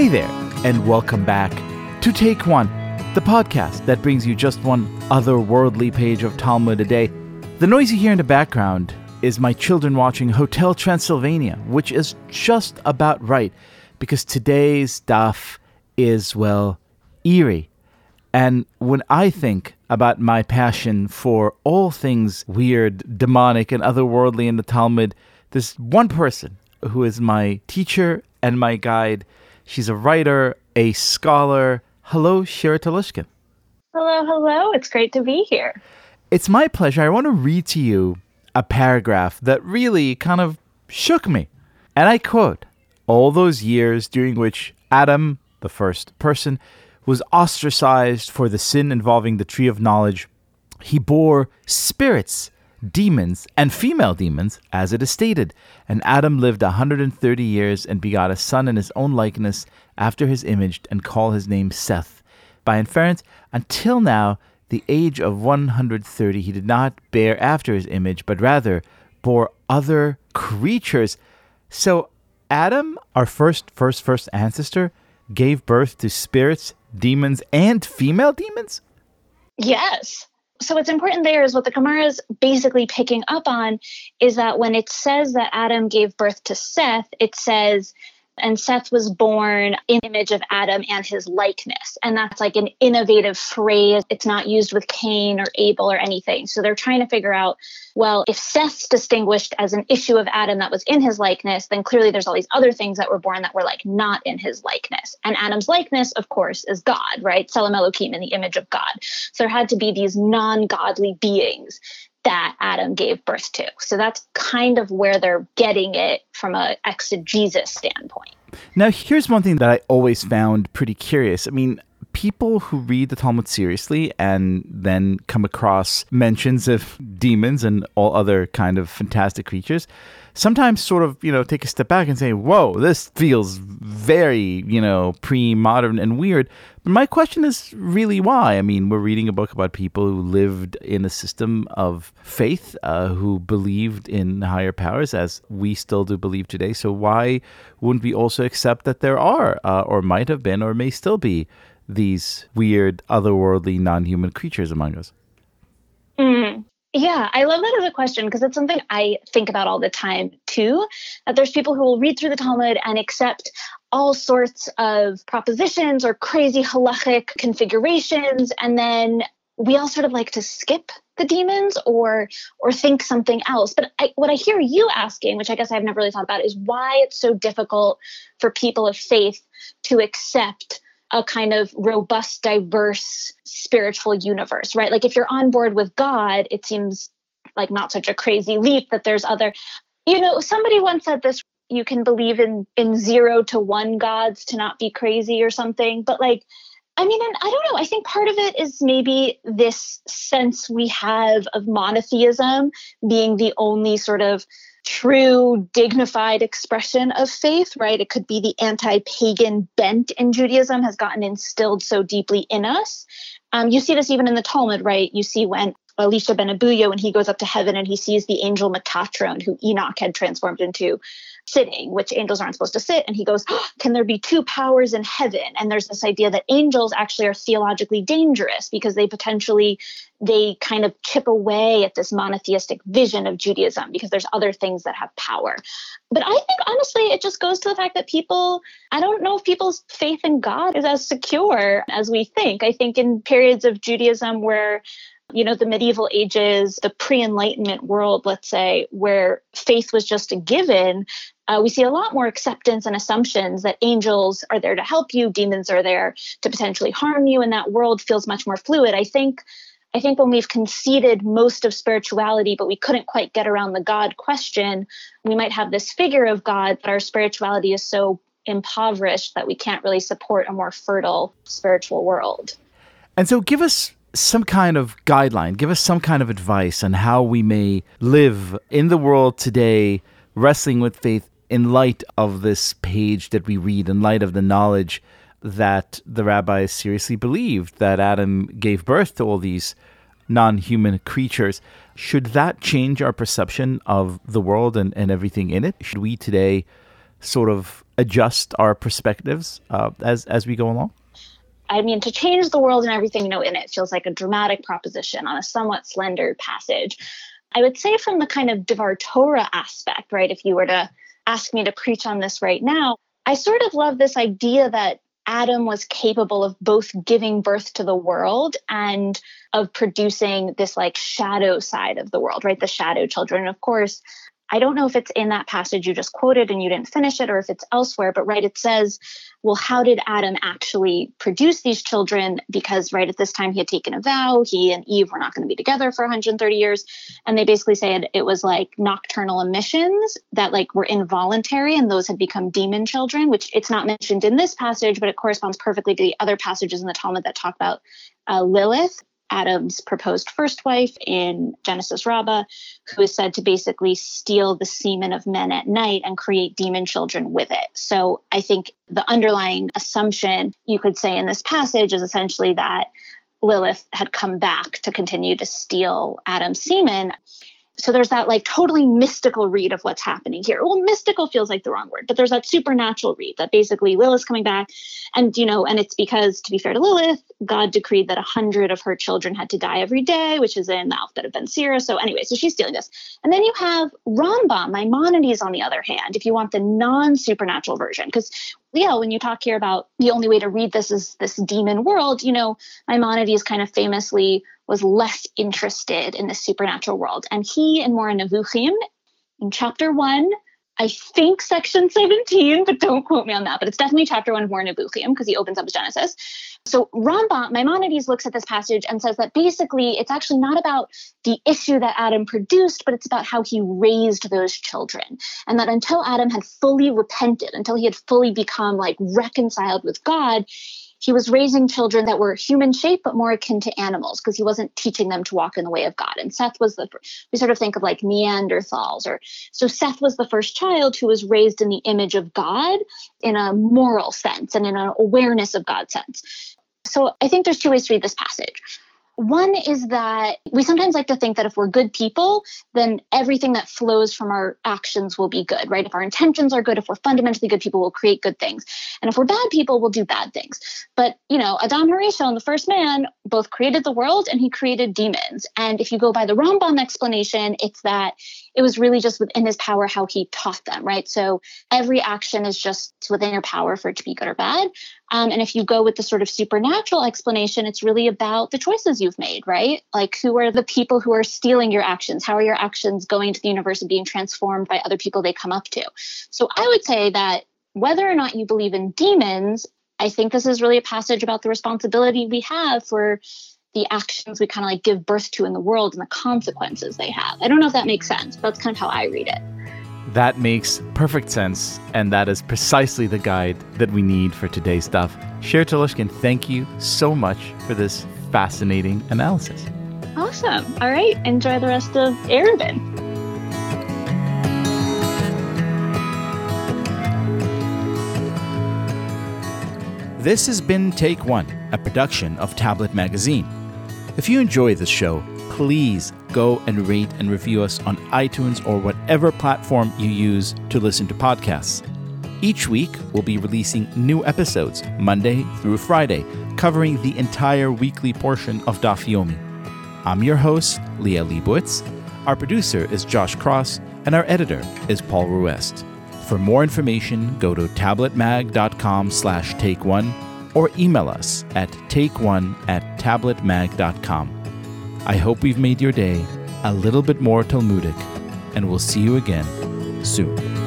Hey there, and welcome back to Take One, the podcast that brings you just one otherworldly page of Talmud a day. The noise you hear in the background is my children watching Hotel Transylvania, which is just about right because today's daf is, well, eerie. And when I think about my passion for all things weird, demonic, and otherworldly in the Talmud, there's one person who is my teacher and my guide. She's a writer, a scholar. Hello, Shira Telushkin. Hello, hello. It's great to be here. It's my pleasure. I want to read to you a paragraph that really kind of shook me. And I quote All those years during which Adam, the first person, was ostracized for the sin involving the tree of knowledge, he bore spirits, demons, and female demons, as it is stated. And Adam lived a 130 years and begot a son in his own likeness after his image, and called his name Seth. By inference, until now, the age of 130, he did not bear after his image, but rather bore other creatures. So, Adam, our first, first, first ancestor, gave birth to spirits, demons, and female demons? Yes. So what's important there is what the Gemara is basically picking up on is that when it says that Adam gave birth to Seth, it says and Seth was born in image of Adam and his likeness. And that's like an innovative phrase. It's not used with Cain or Abel or anything. So they're trying to figure out, well, if Seth's distinguished as an issue of Adam that was in his likeness, then clearly there's all these other things that were born that were like not in his likeness. And Adam's likeness, of course, is God, right? Tselem Elohim in the image of God. So there had to be these non-godly beings that Adam gave birth to. So that's kind of where they're getting it from a exegesis standpoint. Now, here's one thing that I always found pretty curious. I mean, people who read the Talmud seriously and then come across mentions of demons and all other kind of fantastic creatures sometimes sort of, you know, take a step back and say, whoa, this feels very, you know, pre modern and weird. But my question is really why? I mean, we're reading a book about people who lived in a system of faith, uh, who believed in higher powers, as we still do believe today. So why wouldn't we also accept that there are, uh, or might have been, or may still be, these weird, otherworldly, non human creatures among us? Mm. Yeah, I love that as a question because it's something I think about all the time too. That there's people who will read through the Talmud and accept all sorts of propositions or crazy halachic configurations, and then we all sort of like to skip the demons or or think something else. But I, what I hear you asking, which I guess I've never really thought about, is why it's so difficult for people of faith to accept a kind of robust, diverse spiritual universe, right? Like if you're on board with God, it seems like not such a crazy leap that there's other, you know, somebody once said this you can believe in in zero to one gods to not be crazy or something but like i mean and i don't know i think part of it is maybe this sense we have of monotheism being the only sort of true dignified expression of faith, right? It could be the anti pagan bent in Judaism has gotten instilled so deeply in us. Um, you see this even in the Talmud, right? You see when Elisha ben Abuya, when he goes up to heaven and he sees the angel Metatron, who Enoch had transformed into, sitting, which angels aren't supposed to sit. And he goes, oh, Can there be two powers in heaven? And there's this idea that angels actually are theologically dangerous because they potentially they kind of chip away at this monotheistic vision of Judaism because there's other things that have power. But I think honestly, it just goes to the fact that people, I don't know if people's faith in God is as secure as we think. I think in periods of Judaism where you know, the medieval ages, the pre Enlightenment world, let's say, where faith was just a given, uh, we see a lot more acceptance and assumptions that angels are there to help you, demons are there to potentially harm you, and that world feels much more fluid. I think. I think when we've conceded most of spirituality, but we couldn't quite get around the God question, we might have this figure of God, but our spirituality is so impoverished that we can't really support a more fertile spiritual world. And so, give us some kind of guideline, give us some kind of advice on how we may live in the world today, wrestling with faith in light of this page that we read, in light of the knowledge that the rabbis seriously believed that Adam gave birth to all these non human creatures. Should that change our perception of the world and, and everything in it? Should we today sort of adjust our perspectives uh, as as we go along? I mean, to change the world and everything you know in it feels like a dramatic proposition on a somewhat slender passage. I would say from the kind of Devar Torah aspect, right? If you were to ask me to preach on this right now, I sort of love this idea that Adam was capable of both giving birth to the world and of producing this like shadow side of the world, right? The shadow children. Of course, I don't know if it's in that passage you just quoted and you didn't finish it or if it's elsewhere, but right, it says, well, how did Adam actually produce these children? Because right at this time he had taken a vow, he and Eve were not going to be together for 130 years. And they basically said it was like nocturnal emissions that like were involuntary and those had become demon children, which it's not mentioned in this passage, but it corresponds perfectly to the other passages in the Talmud that talk about uh, Lilith Adam's proposed first wife in Genesis Rabbah, who is said to basically steal the semen of men at night and create demon children with it. So I think the underlying assumption you could say in this passage is essentially that Lilith had come back to continue to steal Adam's semen so there's that like totally mystical read of what's happening here. Well, mystical feels like the wrong word, but there's that supernatural read that basically Lilith's coming back. And, you know, and it's because, to be fair to Lilith, God decreed that a hundred of her children had to die every day, which is in the alphabet of Ben Sira. So anyway, so she's stealing this. And then you have Rambam, Maimonides, on the other hand, if you want the non-supernatural version, because yeah, when you talk here about the only way to read this is this demon world, you know, Maimonides kind of famously was less interested in the supernatural world. And he and Moreh Nevuchim in chapter one I think section 17, but don't quote me on that. But it's definitely chapter one of Moreh Nevuchim because he opens up his Genesis. So Rambam, Maimonides looks at this passage and says that basically it's actually not about the issue that Adam produced, but it's about how he raised those children. And that until Adam had fully repented, until he had fully become like reconciled with God, he was raising children that were human shaped but more akin to animals because he wasn't teaching them to walk in the way of God. And Seth was the we sort of think of like Neanderthals or so Seth was the first child who was raised in the image of God in a moral sense and in an awareness of God sense. So I think there's two ways to read this passage. One is that we sometimes like to think that if we're good people, then everything that flows from our actions will be good, right? If our intentions are good, if we're fundamentally good people, we'll create good things. And if we're bad people, we'll do bad things. But, you know, Adam Harishon, the first man, both created the world and he created demons. And if you go by the Rambam explanation, it's that it was really just within his power how he taught them, right? So every action is just within your power for it to be good or bad. Um, and if you go with the sort of supernatural explanation, it's really about the choices you've made, right? Like who are the people who are stealing your actions? How are your actions going to the universe and being transformed by other people they come up to? So I would say that whether or not you believe in demons, I think this is really a passage about the responsibility we have for the actions we kind of like give birth to in the world and the consequences they have. I don't know if that makes sense, but that's kind of how I read it. That makes perfect sense, and that is precisely the guide that we need for today's stuff. Shira Telushkin, thank you so much for this fascinating analysis. Awesome. All right. Enjoy the rest of Eruvin. This has been Take One, a production of Tablet Magazine. If you enjoy this show, please go and rate and review us on iTunes or whatever platform you use to listen to podcasts. Each week, we'll be releasing new episodes, Monday through Friday, covering the entire weekly portion of Daf Yomi. I'm your host, Liel Leibovitz. Our producer is Josh Cross, and our editor is Paul Ruest. For more information, go to tabletmag.com slash take one or email us at take1 at tabletmag.com. I hope we've made your day a little bit more Talmudic, and we'll see you again soon.